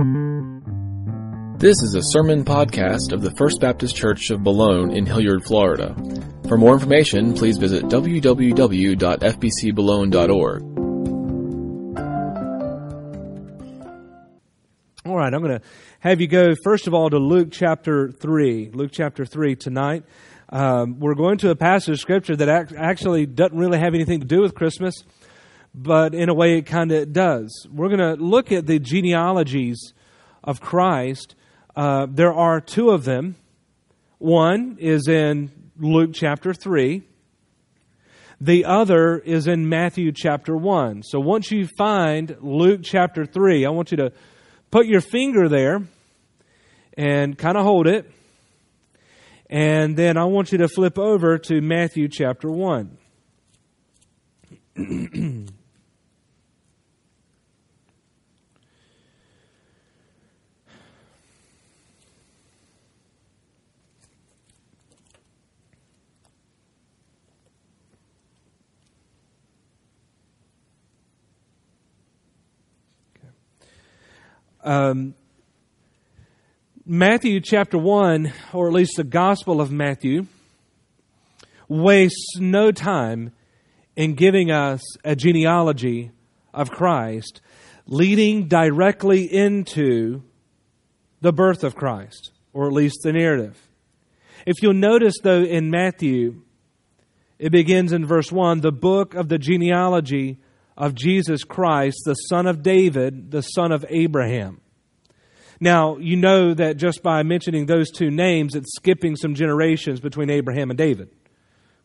This is a sermon podcast of the First Baptist Church of Boulogne in Hilliard, Florida. For more information, please visit www.fbcboulogne.org. All right, I'm going to have you go, first of all, to Luke chapter 3. Luke chapter 3 tonight. Um, we're going to a passage of Scripture that ac- actually doesn't really have anything to do with Christmas, but in a way it kind of does. We're going to look at the genealogies of Christ. Uh, there are two of them. One is in Luke chapter 3. The other is in Matthew chapter 1. So once you find Luke chapter 3, I want you to put your finger there and kind of hold it. And then I want you to flip over to Matthew chapter 1. Um, Matthew chapter 1, or at least the Gospel of Matthew, wastes no time in giving us a genealogy of Christ, leading directly into the birth of Christ, or at least the narrative. If you'll notice, though, in Matthew, it begins in verse 1 the book of the genealogy of Jesus Christ, the son of David, the son of Abraham. Now, you know that just by mentioning those two names, it's skipping some generations between Abraham and David.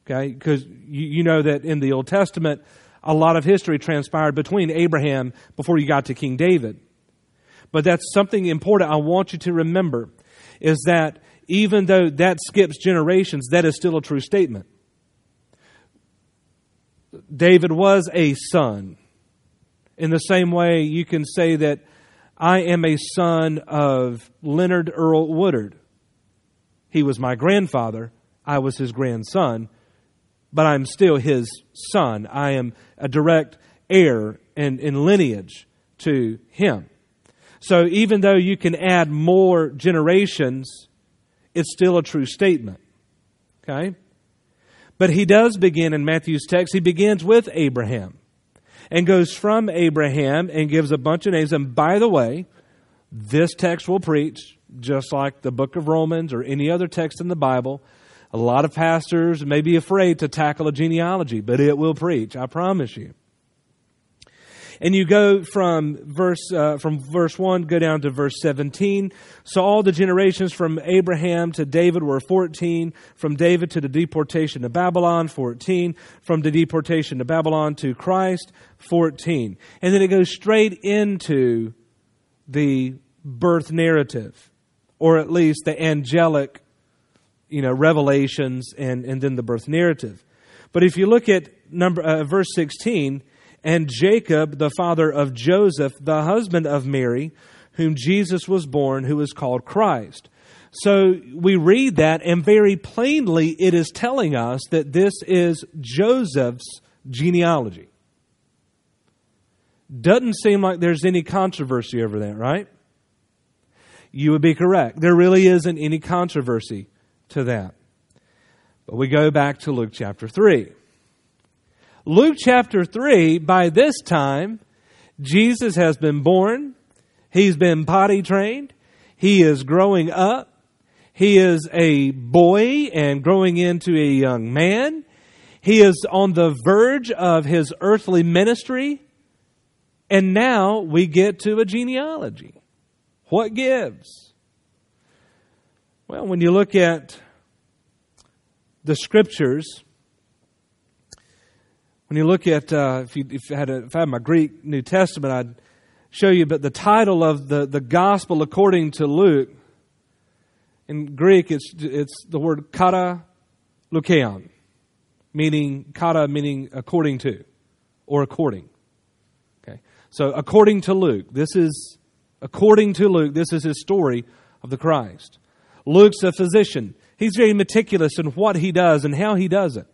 Okay? Because you, you know that in the Old Testament, a lot of history transpired between Abraham before you got to King David. But that's something important I want you to remember is that even though that skips generations, that is still a true statement. David was a son. In the same way, you can say that I am a son of Leonard Earl Woodard. He was my grandfather. I was his grandson, but I'm still his son. I am a direct heir in, in lineage to him. So even though you can add more generations, it's still a true statement. Okay? But he does begin in Matthew's text, he begins with Abraham and goes from Abraham and gives a bunch of names. And by the way, this text will preach, just like the book of Romans or any other text in the Bible. A lot of pastors may be afraid to tackle a genealogy, but it will preach, I promise you and you go from verse uh, from verse 1 go down to verse 17 so all the generations from abraham to david were 14 from david to the deportation to babylon 14 from the deportation to babylon to christ 14 and then it goes straight into the birth narrative or at least the angelic you know revelations and and then the birth narrative. But if you look at number uh, verse 16 and Jacob, the father of Joseph, the husband of Mary, whom Jesus was born, who is called Christ. So we read that, and very plainly it is telling us that this is Joseph's genealogy. Doesn't seem like there's any controversy over that, right? You would be correct. There really isn't any controversy to that. But we go back to Luke chapter 3. Luke chapter 3, by this time, Jesus has been born. He's been potty trained. He is growing up. He is a boy and growing into a young man. He is on the verge of his earthly ministry. And now we get to a genealogy. What gives? Well, when you look at the scriptures, when you look at, uh, if, you, if, I had a, if I had my Greek New Testament, I'd show you, but the title of the, the Gospel according to Luke, in Greek, it's, it's the word kata lukeon, meaning kata meaning according to, or according. Okay. So according to Luke, this is, according to Luke, this is his story of the Christ. Luke's a physician. He's very meticulous in what he does and how he does it.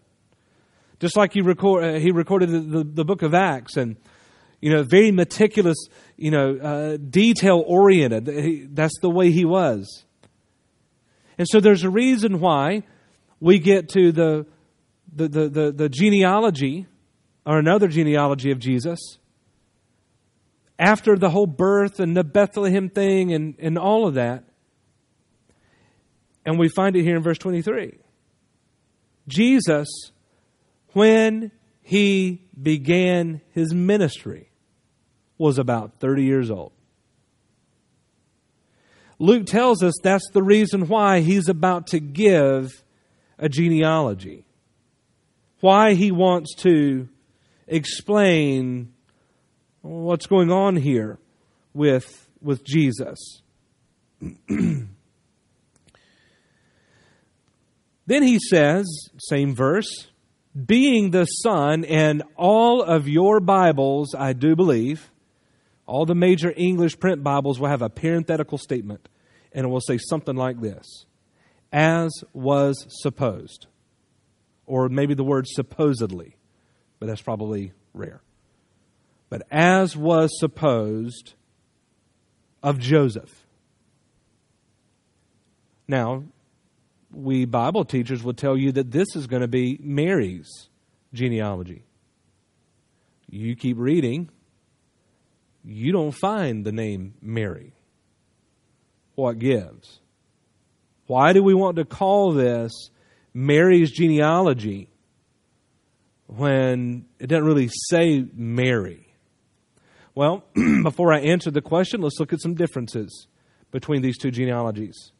Just like he, record, uh, he recorded the, the, the, book of Acts and, You know, very meticulous, you know, uh, detail oriented. That's the way he was. And so there's a reason why we get to the, the, the, the, the genealogy, or another genealogy of Jesus, after the whole birth and the Bethlehem thing and, and all of that. And we find it here in verse 23. Jesus, when he began his ministry, was about 30 years old. Luke tells us that's the reason why he's about to give a genealogy. Why he wants to explain what's going on here with, with Jesus. then he says, same verse, being the Son, and all of your Bibles, I do believe, all the major English print Bibles will have a parenthetical statement, and it will say something like this as was supposed. Or maybe the word supposedly, but that's probably rare. But as was supposed of Joseph. Now, we Bible teachers will tell you that this is going to be Mary's genealogy. You keep reading, you don't find the name Mary. What gives? Why do we want to call this Mary's genealogy when it doesn't really say Mary? Well, before I answer the question, let's look at some differences between these two genealogies.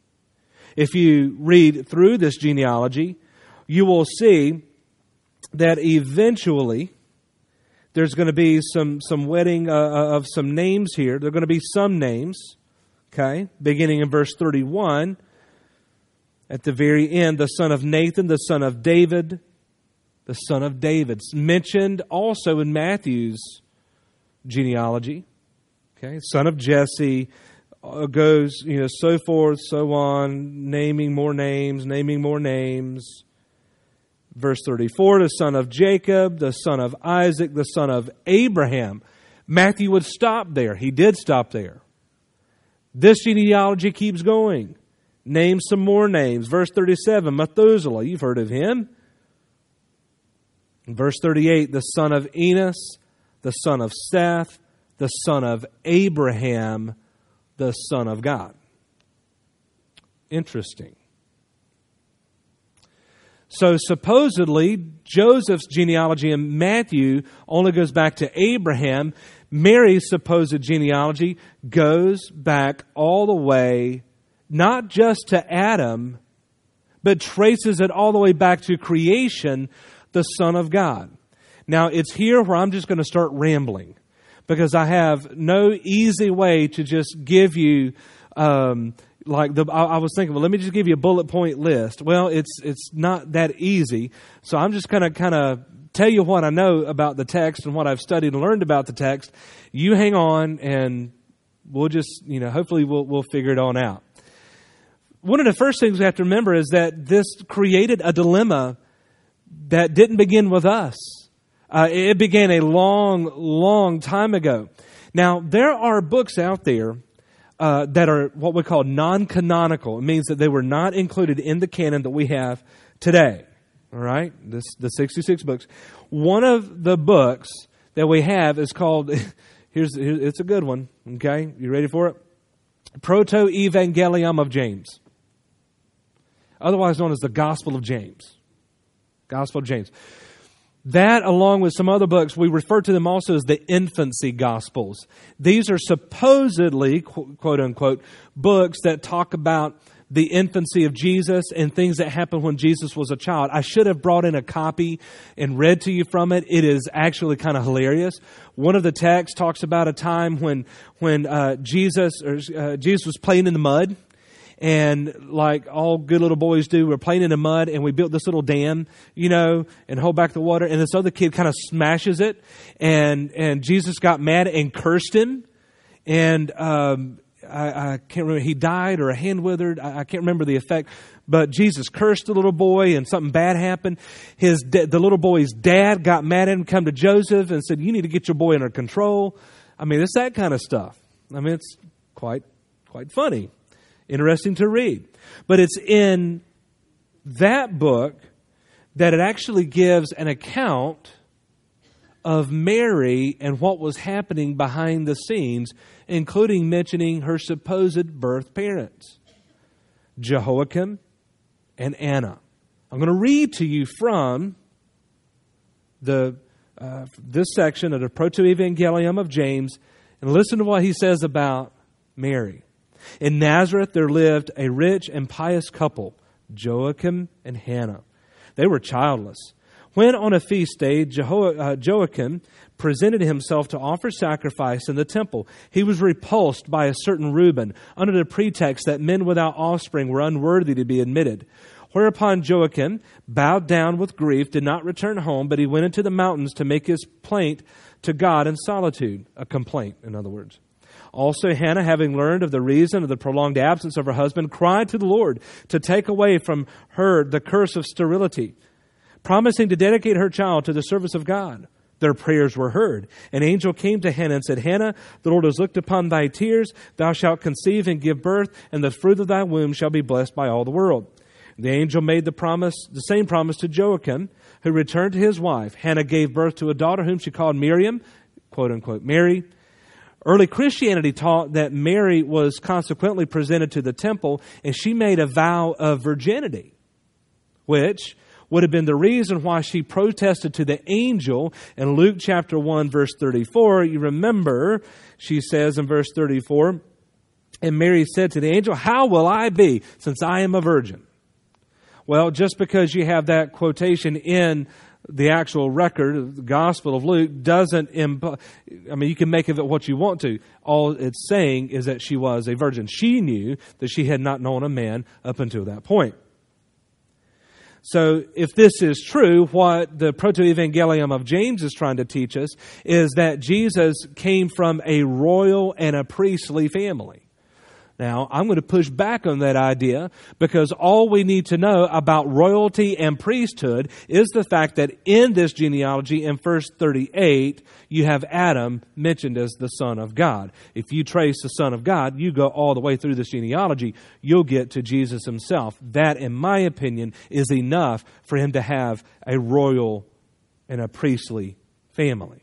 If you read through this genealogy, you will see that eventually there's going to be some, some wedding uh, uh, of some names here. There are going to be some names, okay, beginning in verse 31. At the very end, the son of Nathan, the son of David, the son of David. Mentioned also in Matthew's genealogy. Okay, son of Jesse Uh, goes, you know, so forth, so on, naming more names, naming more names. Verse 34 the son of Jacob, the son of Isaac, the son of Abraham. Matthew would stop there. He did stop there. This genealogy keeps going. Name some more names. Verse 37 Methuselah, you've heard of him. Verse 38 the son of Enos, the son of Seth, the son of Abraham, the son of God. Interesting. So supposedly, Joseph's genealogy in Matthew only goes back to Abraham. Mary's supposed genealogy goes back all the way, not just to Adam, but traces it all the way back to creation, the Son of God. Now, it's here where I'm just going to start rambling because I have no easy way to just give you um, like the I, I, was thinking, well, let me just give you a bullet point list. Well, it's it's not that easy, so I'm just gonna kind of tell you what I know about the text and what I've studied and learned about the text. You hang on, and we'll just you know hopefully we'll we'll figure it on out. One of the first things we have to remember is that this created a dilemma that didn't begin with us. Uh, it began a long, long time ago. Now, there are books out there uh, that are what we call non canonical. It means that they were not included in the canon that we have today. All right? This, the 66 books. One of the books that we have is called, here's, here's it's a good one. Okay? You ready for it? Proto Evangelium of James, otherwise known as the Gospel of James. Gospel of James. That, along with some other books, we refer to them also as the infancy gospels. These are supposedly, quote unquote, books that talk about the infancy of Jesus and things that happened when Jesus was a child. I should have brought in a copy and read to you from it. It is actually kind of hilarious. One of the texts talks about a time when when uh, Jesus or uh, Jesus was playing in the mud and like all good little boys do, we're playing in the mud and we built this little dam, you know, and hold back the water. And this other kid kind of smashes it, and and Jesus got mad and cursed him, and um, I, I, can't remember he died or a hand withered. I, I, can't remember the effect, but Jesus cursed the little boy and something bad happened. His the little boy's dad got mad at him, come to Joseph and said, "You need to get your boy under control." I mean, it's that kind of stuff. I mean, it's quite quite funny, interesting to read. But it's in that book that it actually gives an account of Mary and what was happening behind the scenes, including mentioning her supposed birth parents, Jehoiakim and Anna. I'm going to read to you from the, uh, this section of the Proto-Evangelium of James and listen to what he says about Mary. In Nazareth there lived a rich and pious couple, Joachim and Hannah. They were childless. When on a feast day uh, Joachim presented himself to offer sacrifice in the temple, he was repulsed by a certain Reuben under the pretext that men without offspring were unworthy to be admitted. Whereupon Joachim bowed down with grief, did not return home, but he went into the mountains to make his plaint to God in solitude, a complaint, in other words. Also, Hannah, having learned of the reason of the prolonged absence of her husband, cried to the Lord to take away from her the curse of sterility, promising to dedicate her child to the service of God. Their prayers were heard. An angel came to Hannah and said, Hannah, the Lord has looked upon thy tears. Thou shalt conceive and give birth, and the fruit of thy womb shall be blessed by all the world. The angel made the promise, the same promise to Joachim, who returned to his wife. Hannah gave birth to a daughter whom she called Miriam, quote unquote, Mary. Early Christianity taught that Mary was consequently presented to the temple and she made a vow of virginity, which would have been the reason why she protested to the angel in Luke chapter 1 verse 34. You remember, she says in verse 34, and Mary said to the angel, How will I be since I am a virgin? Well, just because you have that quotation in the actual record, the Gospel of Luke, doesn't. Imp- I mean, you can make of it what you want to. All it's saying is that she was a virgin. She knew that she had not known a man up until that point. So, if this is true, what the Proto Evangelium of James is trying to teach us is that Jesus came from a royal and a priestly family. Now, I'm going to push back on that idea because all we need to know about royalty and priesthood is the fact that in this genealogy, in verse 38, you have Adam mentioned as the Son of God. If you trace the Son of God, you go all the way through this genealogy, you'll get to Jesus himself. That, in my opinion, is enough for him to have a royal and a priestly family.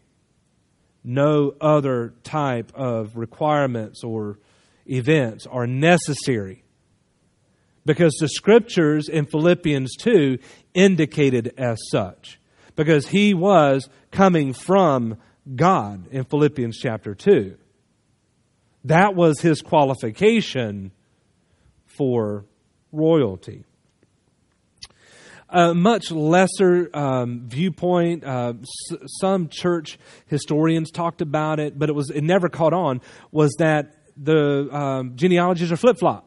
No other type of requirements or events are necessary because the scriptures in Philippians 2 indicated as such. Because he was coming from God in Philippians chapter 2. That was his qualification for royalty. A much lesser um, viewpoint. Uh, s- some church historians talked about it, but it was it never caught on. Was that the um, genealogies are flip flop.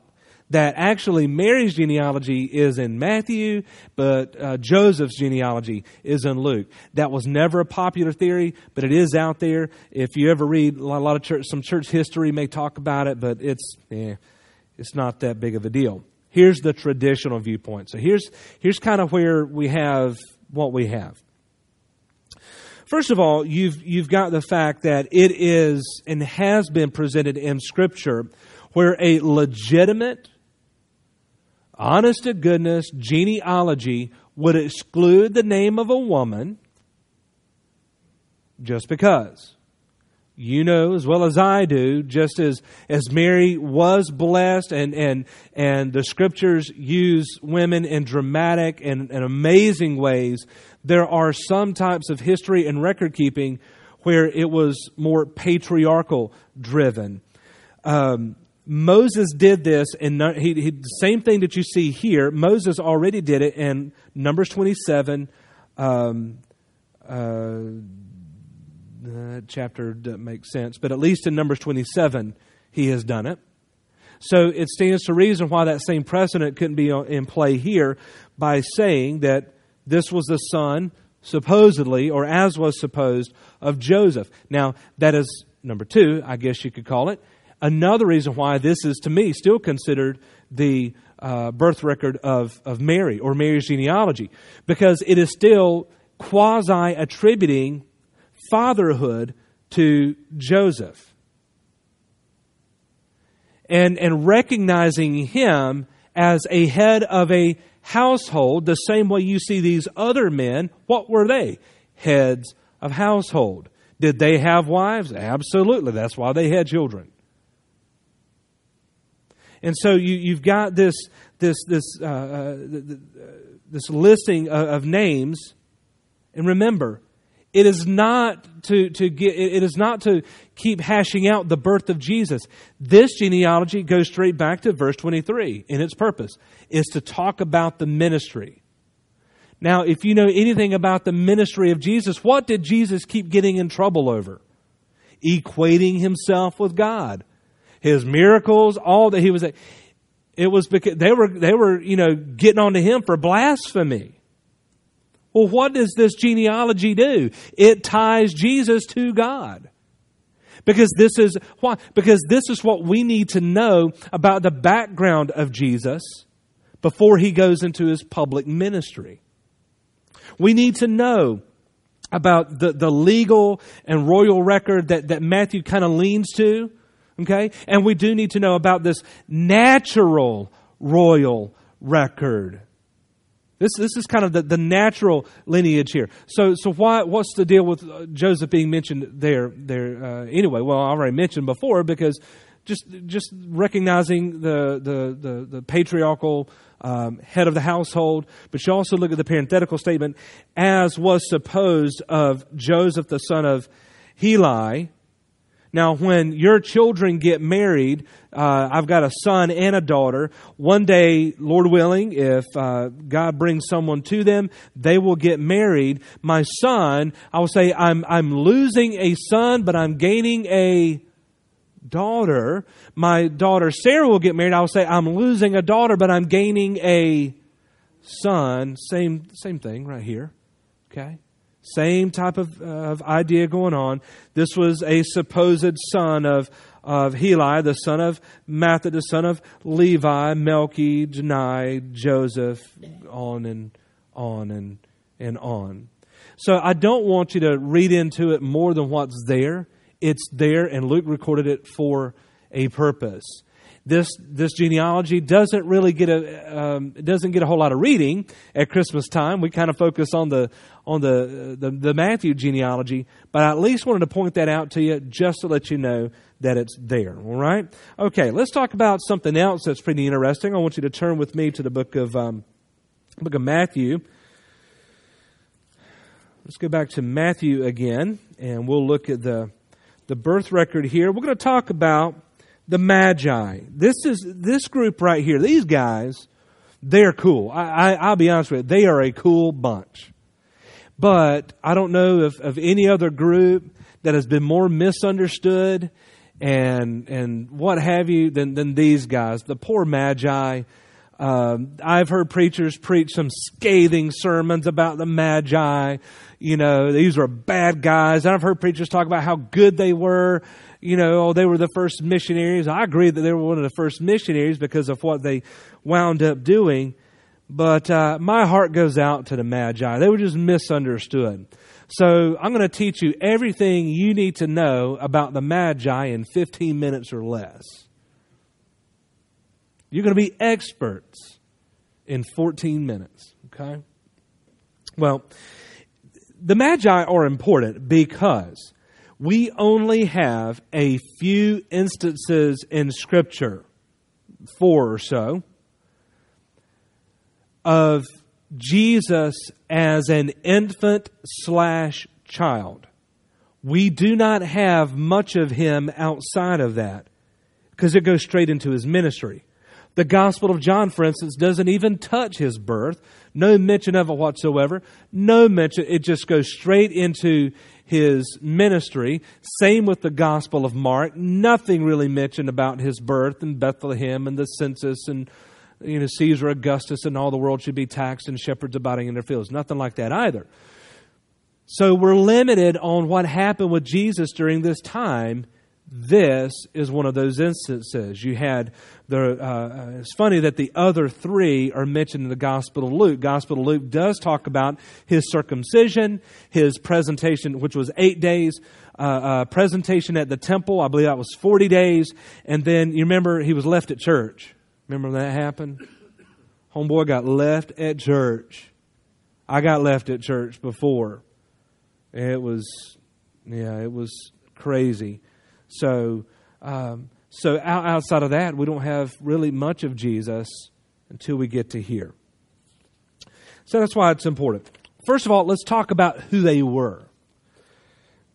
That actually Mary's genealogy is in Matthew, but uh, Joseph's genealogy is in Luke. That was never a popular theory, but it is out there. If you ever read a lot of church, some church history may talk about it, but it's eh, it's not that big of a deal. Here's the traditional viewpoint. So here's here's kind of where we have what we have. First of all, you've, you've got the fact that it is and has been presented in Scripture where a legitimate, honest to goodness genealogy would exclude the name of a woman just because. You know as well as I do, just as, as Mary was blessed and, and, and the scriptures use women in dramatic and, and amazing ways there are some types of history and record keeping where it was more patriarchal driven. Um, Moses did this, and he, he, the same thing that you see here. Moses already did it in Numbers 27. Um, uh, that chapter doesn't make sense, but at least in Numbers 27, he has done it. So it stands to reason why that same precedent couldn't be in play here by saying that this was the son, supposedly, or as was supposed, of Joseph. Now, that is number two, I guess you could call it. Another reason why this is, to me, still considered the uh, birth record of, of Mary or Mary's genealogy because it is still quasi attributing fatherhood to Joseph. And, and recognizing him as a head of a household, the same way you see these other men, what were they? Heads of household. Did they have wives? Absolutely. That's why they had children. And so you, you've got this, this, this, uh, uh, this listing of, of names. And remember, it is not to, to get, it is not to keep hashing out the birth of Jesus. This genealogy goes straight back to verse 23 in its purpose, is to talk about the ministry. Now, if you know anything about the ministry of Jesus, what did Jesus keep getting in trouble over? Equating himself with God. His miracles, all that he was, it was because they were, they were, you know, getting onto him for blasphemy. Well, what does this genealogy do? It ties Jesus to God. Because this is why because this is what we need to know about the background of Jesus before he goes into his public ministry. We need to know about the, the legal and royal record that, that Matthew kind of leans to. Okay? And we do need to know about this natural royal record this, this is kind of the, the natural lineage here. So, so why, what's the deal with uh, Joseph being mentioned there, there uh, anyway? Well, I already mentioned before because just, just recognizing the, the, the, the patriarchal um, head of the household, but you also look at the parenthetical statement, as was supposed of Joseph the son of Heli, now, when your children get married, uh, I've got a son and a daughter. One day, Lord willing, if uh, God brings someone to them, they will get married. My son, I will say, I'm, I'm losing a son, but I'm gaining a daughter. My daughter Sarah will get married. I will say, I'm losing a daughter, but I'm gaining a son. Same, same thing right here. Okay? Same type of, of idea going on. This was a supposed son of, of Heli, the son of Matthat, the son of Levi, Melchi, Janai, Joseph, on and on and, and on. So I don't want you to read into it more than what's there. It's there, and Luke recorded it for a purpose this this genealogy doesn't really get a um, doesn't get a whole lot of reading at Christmas time. We kind of focus on the on the, the the Matthew genealogy, but I at least wanted to point that out to you just to let you know that it's there. All right. Okay. Let's talk about something else that's pretty interesting. I want you to turn with me to the book of um, book of Matthew. Let's go back to Matthew again, and we'll look at the the birth record here. We're going to talk about the Magi. This is this group right here. These guys, they're cool. I, I, will be honest with you, they are a cool bunch. But I don't know of, of any other group that has been more misunderstood and and what have you than than these guys. The poor Magi. Um, I've heard preachers preach some scathing sermons about the Magi. You know, these are bad guys. And I've heard preachers talk about how good they were you know, oh, they were the first missionaries. I agree that they were one of the first missionaries because of what they wound up doing. But uh, my heart goes out to the Magi. They were just misunderstood. So I'm going to teach you everything you need to know about the Magi in 15 minutes or less. You're going to be experts in 14 minutes, okay? Well, the Magi are important because we only have a few instances in Scripture, four or so, of Jesus as an infant slash child. We do not have much of him outside of that because it goes straight into his ministry. The Gospel of John, for instance, doesn't even touch his birth. No mention of it whatsoever. No mention. It just goes straight into his ministry. Same with the Gospel of Mark. Nothing really mentioned about his birth in Bethlehem and the census and you know Caesar Augustus and all the world should be taxed and shepherds abiding in their fields. Nothing like that either. So we're limited on what happened with Jesus during this time This is one of those instances. You had the. Uh, it's funny that the other three are mentioned in the Gospel of Luke. Gospel of Luke does talk about his circumcision, his presentation, which was eight days, uh, uh, presentation at the temple. I believe that was forty days, and then you remember he was left at church. Remember that happened? Homeboy got left at church. I got left at church before. It was, yeah, it was crazy. So, um, so outside of that, we don't have really much of Jesus until we get to here. So that's why it's important. First of all, let's talk about who they were.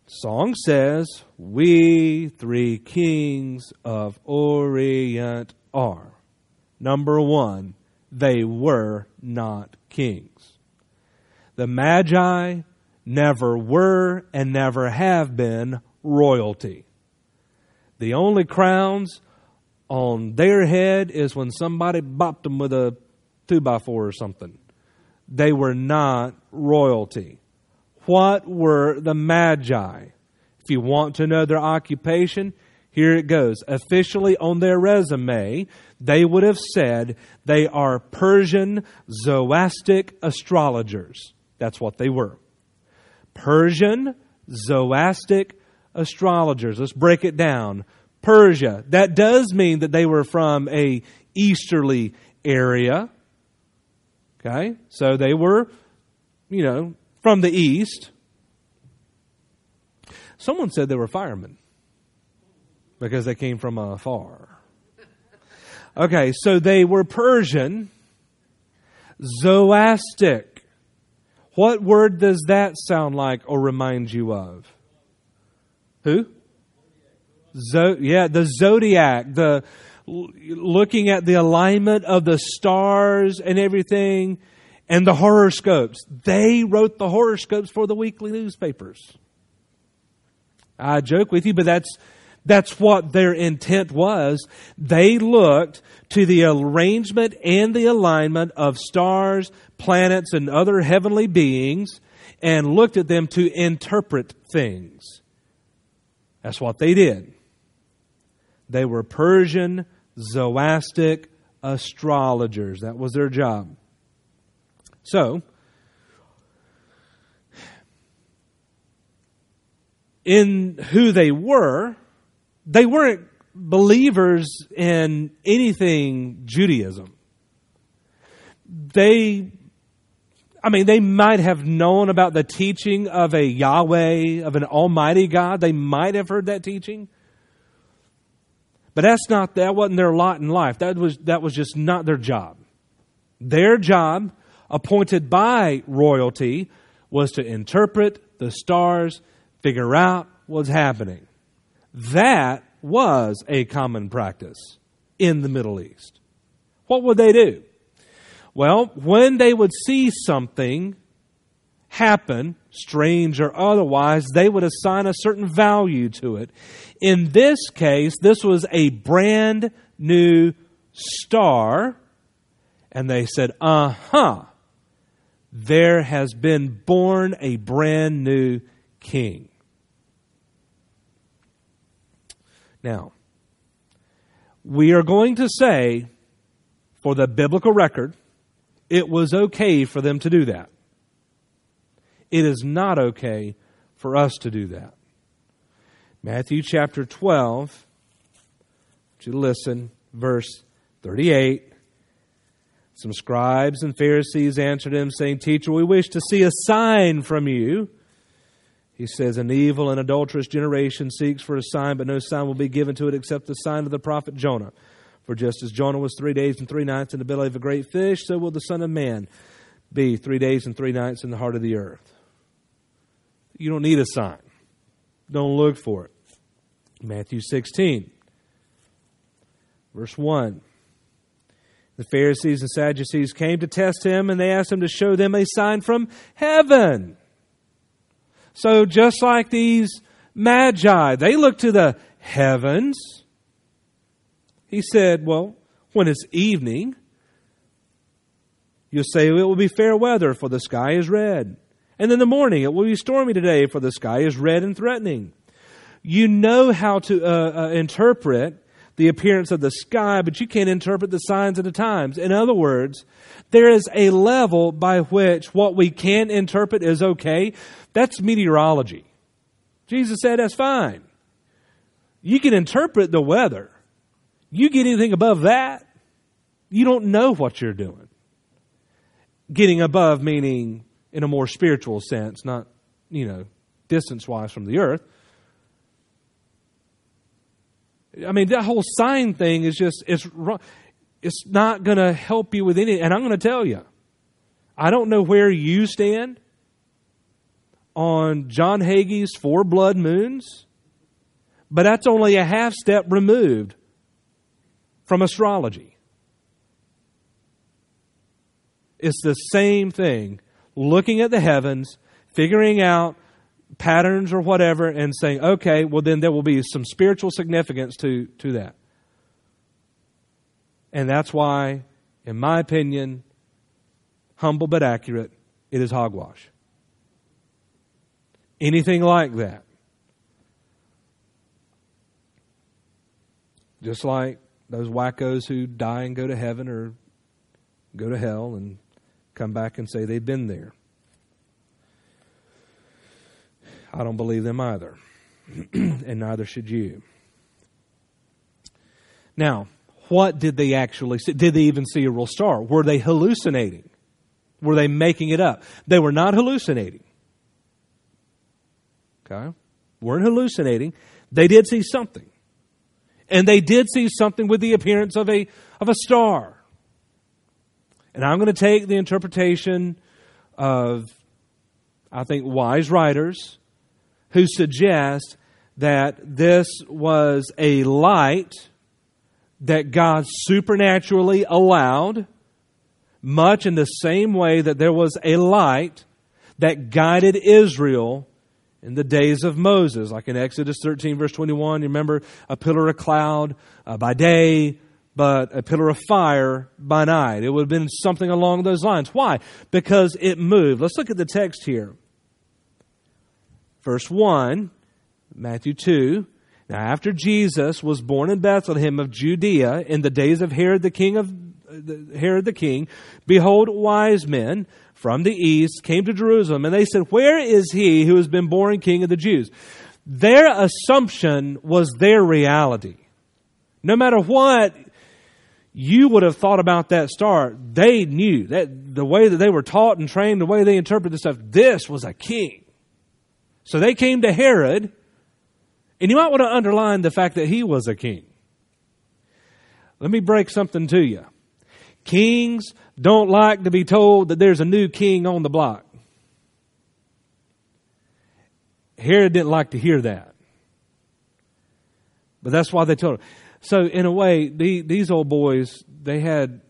Song says, We three kings of Orient are. Number one, they were not kings. The Magi never were and never have been royalty. The only crowns on their head is when somebody bopped them with a two by four or something. They were not royalty. What were the Magi? If you want to know their occupation, here it goes. Officially on their resume, they would have said they are Persian Zoroastric astrologers. That's what they were. Persian Zoroastric astrologers. Let's break it down. Persia. That does mean that they were from a easterly area. Okay? So they were, you know, from the east. Someone said they were firemen because they came from afar. Okay, so they were Persian, Zoroastric. What word does that sound like or remind you of? Who? Zo- yeah, the zodiac, the looking at the alignment of the stars and everything, and the horoscopes. They wrote the horoscopes for the weekly newspapers. I joke with you, but that's that's what their intent was. They looked to the arrangement and the alignment of stars, planets, and other heavenly beings and looked at them to interpret things. That's what they did. They were Persian Zoroastric astrologers. That was their job. So, in who they were, they weren't believers in anything Judaism. They, I mean, they might have known about the teaching of a Yahweh, of an Almighty God. They might have heard that teaching. But that's not, that wasn't their lot in life. That was, that was just not their job. Their job, appointed by royalty, was to interpret the stars, figure out what's happening. That was a common practice in the Middle East. What would they do? Well, when they would see something happen, strange or otherwise, they would assign a certain value to it. In this case, this was a brand new star, and they said, uh huh, there has been born a brand new king. Now, we are going to say, for the biblical record, it was okay for them to do that. It is not okay for us to do that. Matthew chapter 12, to listen, verse 38. Some scribes and Pharisees answered him, saying, Teacher, we wish to see a sign from you. He says, An evil and adulterous generation seeks for a sign, but no sign will be given to it except the sign of the prophet Jonah. For just as Jonah was three days and three nights in the belly of a great fish, so will the Son of Man be three days and three nights in the heart of the earth. You don't need a sign. Don't look for it. Matthew 16, verse 1. The Pharisees and Sadducees came to test him, and they asked him to show them a sign from heaven. So just like these magi, they look to the heavens. He said, Well, when it's evening, you'll say it will be fair weather, for the sky is red. And in the morning, it will be stormy today, for the sky is red and threatening. You know how to uh, uh, interpret the appearance of the sky, but you can't interpret the signs of the times. In other words, there is a level by which what we can interpret is okay. That's meteorology. Jesus said that's fine. You can interpret the weather. You get anything above that, you don't know what you're doing. Getting above meaning in a more spiritual sense, not, you know, distance wise from the earth. I mean, that whole sign thing is just, it's wrong. It's not going to help you with any, and I'm going to tell you, I don't know where you stand on John Hagee's four blood moons, but that's only a half step removed from astrology. It's the same thing. Looking at the heavens, figuring out patterns or whatever, and saying, okay, well, then there will be some spiritual significance to, to that. And that's why, in my opinion, humble but accurate, it is hogwash. Anything like that. Just like those wackos who die and go to heaven or go to hell and come back and say they've been there. I don't believe them either. and neither should you. Now, what did they actually see? Did they even see a real star? Were they hallucinating? Were they making it up? They were not hallucinating. Okay? Weren't hallucinating. They did see something. And they did see something with the appearance of a, of a star. And I'm going to take the interpretation of, I think, wise writers who suggest that this was a light that God supernaturally allowed, much in the same way that there was a light that guided Israel in the days of Moses, like in Exodus 13, verse 21. You remember a pillar of cloud uh, by day, but a pillar of fire by night. It would have been something along those lines. Why? Because it moved. Let's look at the text here. Verse 1, Matthew 2. Now, after Jesus was born in Bethlehem of Judea in the days of Herod the king of Herod the king, behold, wise men from the east came to Jerusalem, and they said, Where is he who has been born king of the Jews? Their assumption was their reality. No matter what you would have thought about that star, they knew that the way that they were taught and trained, the way they interpreted stuff, this was a king. So they came to Herod, and you might want to underline the fact that he was a king. Let me break something to you. Kings don't like to be told that there's a new king on the block. Herod didn't like to hear that. But that's why they told him. So, in a way, the, these old boys, they had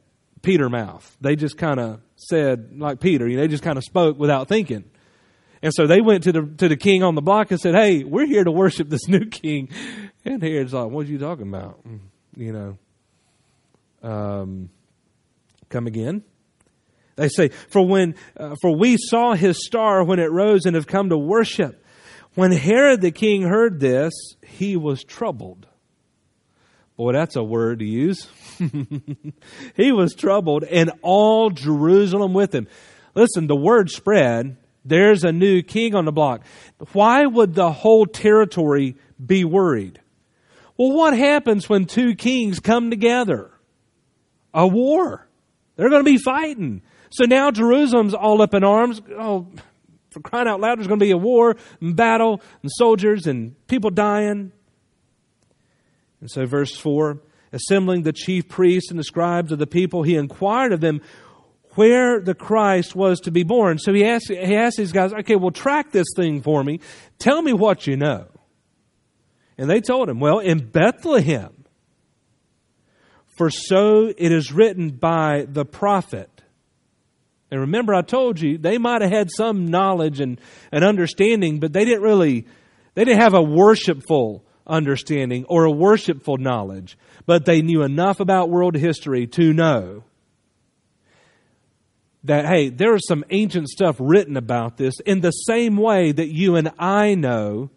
Peter mouth. They just kind of said, like Peter, you know, they just kind of spoke without thinking. And so they went to the to the king on the block and said, "Hey, we're here to worship this new king." And Herod's like, "What are you talking about?" You know. Um, Come again. They say, for when, uh, for we saw his star when it rose and have come to worship. When Herod the king heard this, he was troubled. Boy, that's a word to use. he was troubled and all Jerusalem with him. Listen, the word spread. There's a new king on the block. Why would the whole territory be worried? Well, what happens when two kings come together? A war. They're going to be fighting. So now Jerusalem's all up in arms. Oh, for crying out loud, there's going to be a war and battle and soldiers and people dying. And so, verse 4 assembling the chief priests and the scribes of the people, he inquired of them where the Christ was to be born. So he asked, he asked these guys, okay, well, track this thing for me. Tell me what you know. And they told him, well, in Bethlehem for so it is written by the prophet. And remember, I told you they might have had some knowledge and, and understanding, but they didn't really, they didn't have a worshipful understanding or a worshipful knowledge. But they knew enough about world history to know that, hey, there is some ancient stuff written about this in the same way that you and I know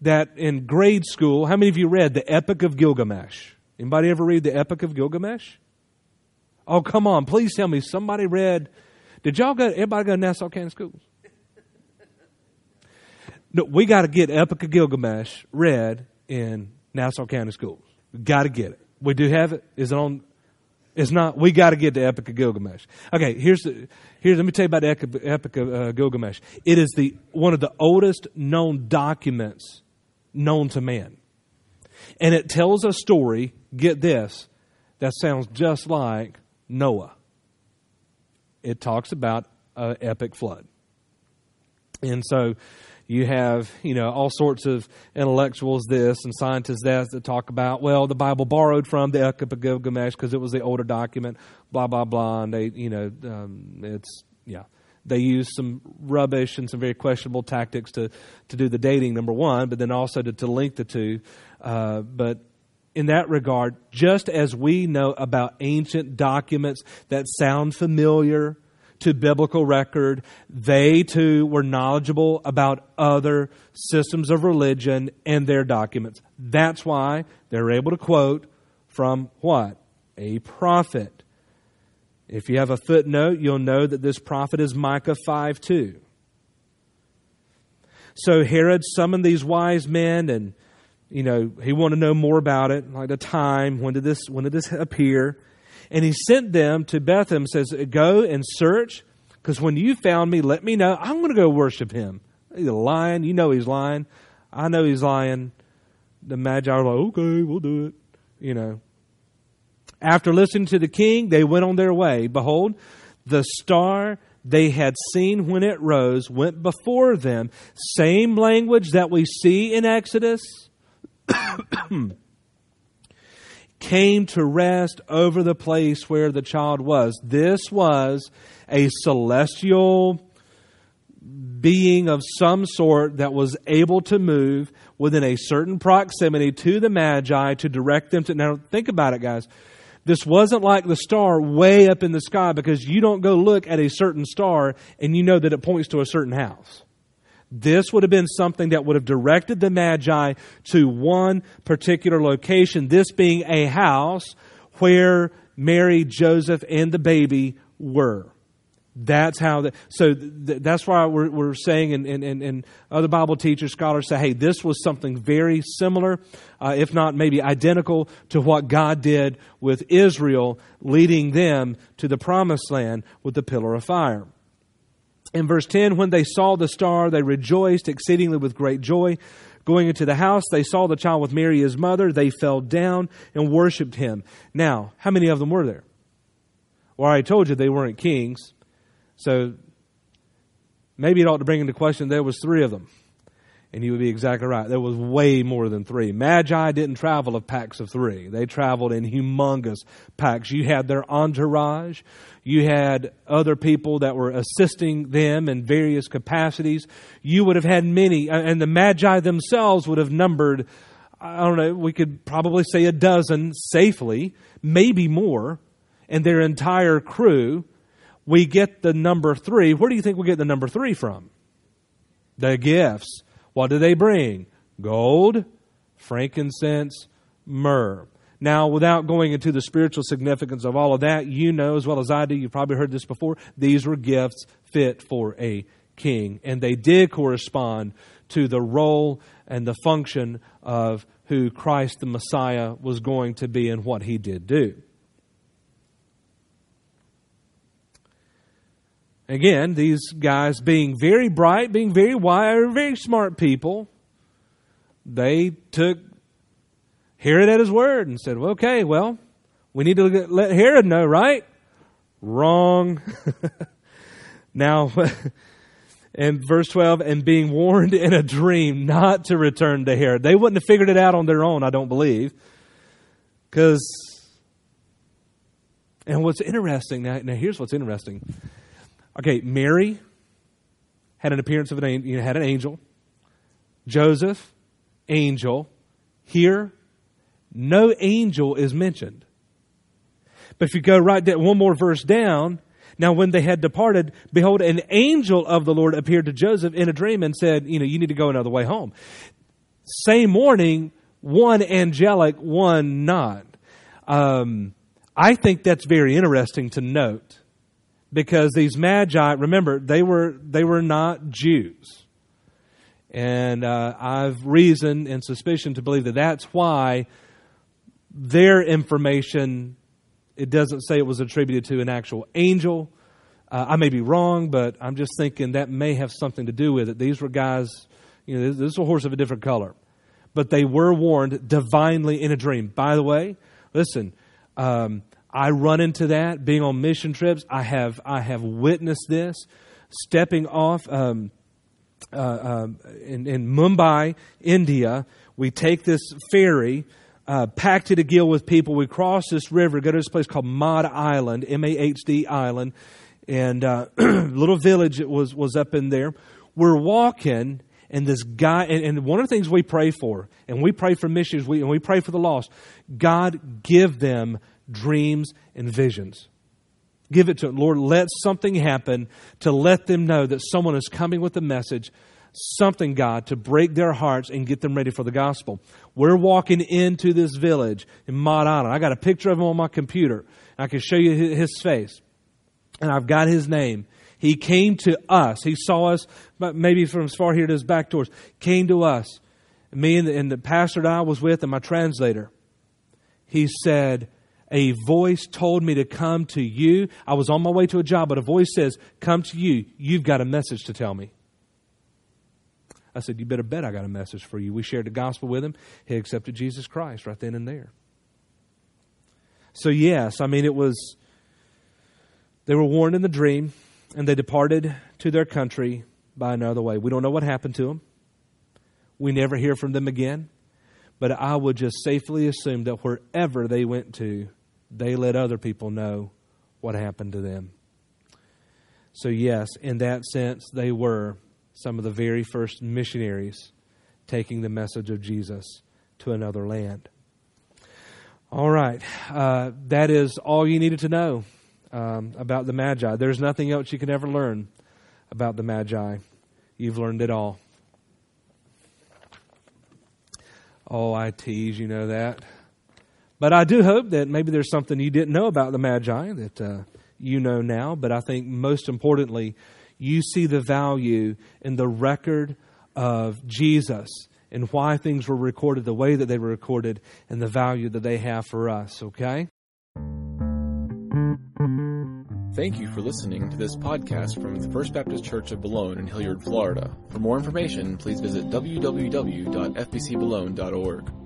that in grade school, how many of you read the Epic of Gilgamesh? Anybody ever read the Epic of Gilgamesh? Oh, come on, please tell me somebody read. Did y'all go? Everybody go to Nassau County Schools? No, we got to get Epic of Gilgamesh read in Nassau County Schools. Got to get it. We do have it. Is it on? It's not. We got to get the Epic of Gilgamesh. Okay, here's the. Here's let me tell you about the Epic of uh, Gilgamesh. It is the one of the oldest known documents known to man, and it tells a story. Get this, that sounds just like Noah. It talks about an epic flood, and so you have, you know, all sorts of intellectuals this and scientists that that talk about, well, the Bible borrowed from the Epic of Gilgamesh because it was the older document, blah, blah, blah. And they, you know, um, it's, yeah. They used some rubbish and some very questionable tactics to, to do the dating, number one, but then also to, to link the two. Uh, but in that regard, just as we know about ancient documents that sound familiar, to biblical record. They too were knowledgeable about other systems of religion and their documents. That's why they're able to quote from what? A prophet. If you have a footnote, you'll know that this prophet is Micah 5 2. So Herod summoned these wise men and you know, he wanted to know more about it, like the time, when did this when did this appear? And he sent them to Bethlehem, says, Go and search, because when you found me, let me know. I'm going to go worship him. He's lying. You know he's lying. I know he's lying. The Magi are like, Okay, we'll do it. You know. After listening to the king, they went on their way. Behold, the star they had seen when it rose went before them. Same language that we see in Exodus. came to rest over the place where the child was. This was a celestial being of some sort that was able to move within a certain proximity to the Magi to direct them to. Now, think about it, guys. This wasn't like the star way up in the sky because you don't go look at a certain star and you know that it points to a certain house. This would have been something that would have directed the Magi to one particular location, this being a house where Mary, Joseph, and the baby were. That's how so th- that's why we're, we're saying, and, and, and other Bible teachers, scholars say, hey, this was something very similar, uh, if not maybe identical to what God did with Israel, leading them to the promised land with the pillar of fire. In verse 10, when they saw the star, they rejoiced exceedingly with great joy. Going into the house, they saw the child with Mary, his mother. They fell down and worshiped him. Now, how many of them were there? Well, I told you they weren't kings. So maybe it ought to bring into question there was three of them. And you would be exactly right. There was way more than three. Magi didn't travel of packs of three. They traveled in humongous packs. You had their entourage. You had other people that were assisting them in various capacities. You would have had many, uh, and the Magi themselves would have numbered, I don't know, we could probably say a dozen safely, maybe more, and their entire crew. We get the number three. Where do you think we get the number three from? The gifts. What do they bring? Gold, frankincense, myrrh. Now, without going into the spiritual significance of all of that, you know as well as I do, you've probably heard this before, these were gifts fit for a king. And they did correspond to the role and the function of who Christ the Messiah was going to be and what he did do. Again, these guys being very bright, being very wise, very smart people, they took Herod at his word and said, well, okay, well, we need to let Herod know, right? Wrong. now, in verse 12, and being warned in a dream not to return to Herod. They wouldn't have figured it out on their own, I don't believe. Because, and what's interesting, now, now here's what's interesting Okay, Mary had an appearance of an you know, had an angel. Joseph, angel. Here, no angel is mentioned. But if you go right down, one more verse down, now when they had departed, behold, an angel of the Lord appeared to Joseph in a dream and said, you know, you need to go another way home. Same morning, one angelic, one not. Um, I think that's very interesting to note because these magi, remember, they were they were not Jews, and uh, I've reason and suspicion to believe that that's why their information it doesn't say it was attributed to an actual angel. Uh, I may be wrong, but I'm just thinking that may have something to do with it. These were guys, you know, this is a horse of a different color, but they were warned divinely in a dream. By the way, listen. Um, I run into that being on mission trips. I have I have witnessed this stepping off um, uh, um, in, in, Mumbai, India. We take this ferry, uh, packed to the gill with people. We cross this river, go to this place called Mahd Island, M A H D Island, and uh, little village that was was up in there. We're walking, and this guy, and, and, one of the things we pray for, and we pray for missions, we, and we pray for the lost. God give them dreams, and visions. Give it to them. Lord, let something happen to let them know that someone is coming with a message, something, God, to break their hearts and get them ready for the gospel. We're walking into this village in Mahd Island. I got a picture of him on my computer. I can show you his face. And I've got his name. He came to us. He saw us, maybe from as far here to his back doors. Came to us. Me and the, and the pastor that I was with and my translator. He said, a voice told me to come to you. I was on my way to a job, but a voice says, Come to you. You've got a message to tell me. I said, You better bet I got a message for you. We shared the gospel with him. He accepted Jesus Christ right then and there. So, yes, I mean, it was, they were warned in the dream, and they departed to their country by another way. We don't know what happened to them. We never hear from them again. But I would just safely assume that wherever they went to, they let other people know what happened to them. So, yes, in that sense, they were some of the very first missionaries taking the message of Jesus to another land. All right, uh, that is all you needed to know um, about the Magi. There's nothing else you can ever learn about the Magi. You've learned it all. Oh, I tease, you know that. But I do hope that maybe there's something you didn't know about the Magi that uh, you know now. But I think most importantly, you see the value in the record of Jesus and why things were recorded the way that they were recorded and the value that they have for us, okay? Thank you for listening to this podcast from the First Baptist Church of Boulogne in Hilliard, Florida. For more information, please visit www.fbcboulogne.org.